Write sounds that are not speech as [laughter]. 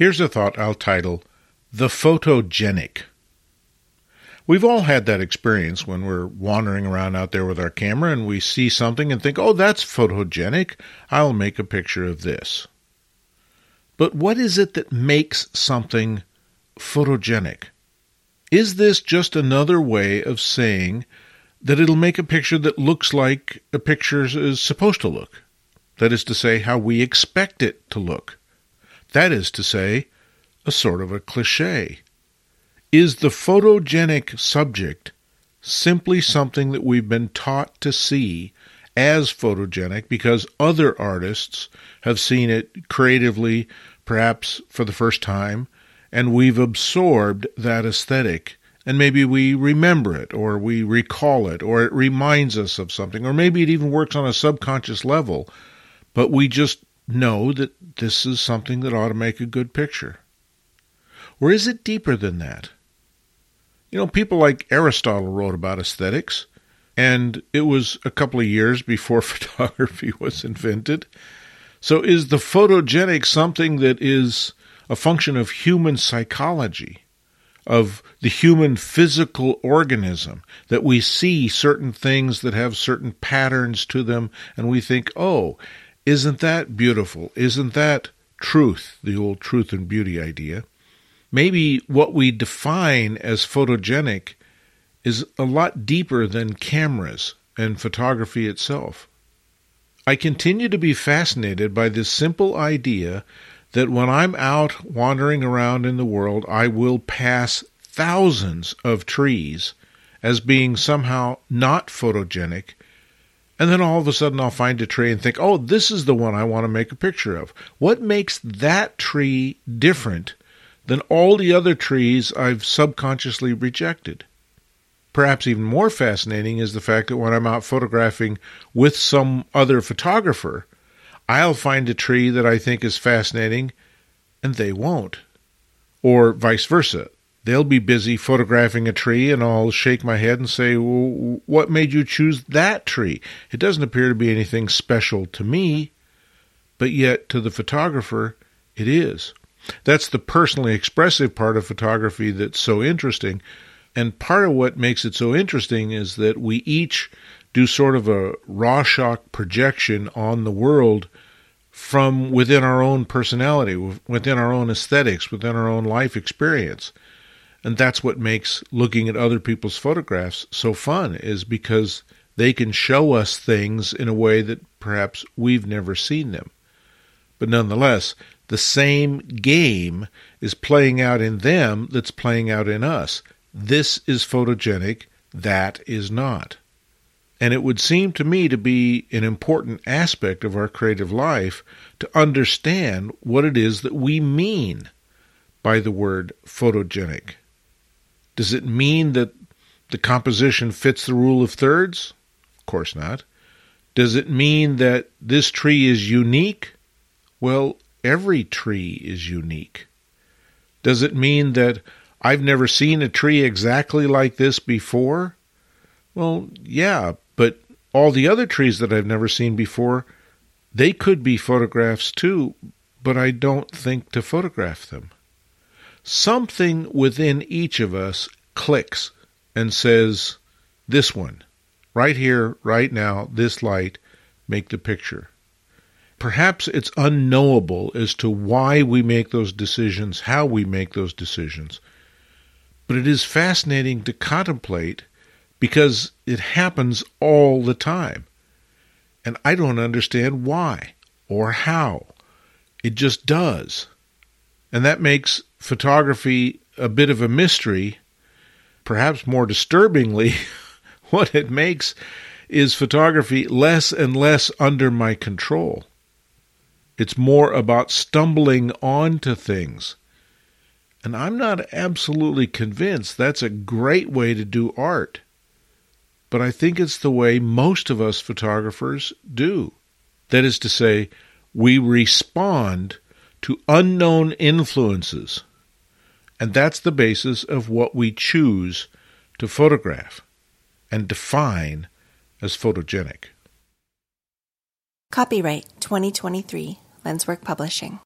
Here's a thought I'll title The Photogenic. We've all had that experience when we're wandering around out there with our camera and we see something and think, oh, that's photogenic. I'll make a picture of this. But what is it that makes something photogenic? Is this just another way of saying that it'll make a picture that looks like a picture is supposed to look? That is to say, how we expect it to look. That is to say, a sort of a cliche. Is the photogenic subject simply something that we've been taught to see as photogenic because other artists have seen it creatively, perhaps for the first time, and we've absorbed that aesthetic? And maybe we remember it, or we recall it, or it reminds us of something, or maybe it even works on a subconscious level, but we just know that this is something that ought to make a good picture. Or is it deeper than that? You know, people like Aristotle wrote about aesthetics, and it was a couple of years before [laughs] photography was invented. So, is the photogenic something that is a function of human psychology, of the human physical organism, that we see certain things that have certain patterns to them, and we think, oh, isn't that beautiful? Isn't that truth, the old truth and beauty idea? maybe what we define as photogenic is a lot deeper than cameras and photography itself. I continue to be fascinated by this simple idea that when I'm out wandering around in the world, I will pass thousands of trees as being somehow not photogenic. And then all of a sudden I'll find a tree and think, oh, this is the one I want to make a picture of. What makes that tree different than all the other trees I've subconsciously rejected. Perhaps even more fascinating is the fact that when I'm out photographing with some other photographer, I'll find a tree that I think is fascinating and they won't. Or vice versa. They'll be busy photographing a tree and I'll shake my head and say, well, What made you choose that tree? It doesn't appear to be anything special to me, but yet to the photographer, it is. That's the personally expressive part of photography that's so interesting. And part of what makes it so interesting is that we each do sort of a Rorschach projection on the world from within our own personality, within our own aesthetics, within our own life experience. And that's what makes looking at other people's photographs so fun, is because they can show us things in a way that perhaps we've never seen them. But nonetheless, the same game is playing out in them that's playing out in us. This is photogenic, that is not. And it would seem to me to be an important aspect of our creative life to understand what it is that we mean by the word photogenic. Does it mean that the composition fits the rule of thirds? Of course not. Does it mean that this tree is unique? Well, every tree is unique. Does it mean that I've never seen a tree exactly like this before? Well, yeah, but all the other trees that I've never seen before, they could be photographs too, but I don't think to photograph them. Something within each of us clicks and says, This one, right here, right now, this light, make the picture. Perhaps it's unknowable as to why we make those decisions, how we make those decisions. But it is fascinating to contemplate because it happens all the time. And I don't understand why or how. It just does. And that makes photography a bit of a mystery. Perhaps more disturbingly, [laughs] what it makes is photography less and less under my control. It's more about stumbling onto things. And I'm not absolutely convinced that's a great way to do art. But I think it's the way most of us photographers do. That is to say, we respond to unknown influences. And that's the basis of what we choose to photograph and define as photogenic. Copyright 2023 Lenswork Publishing.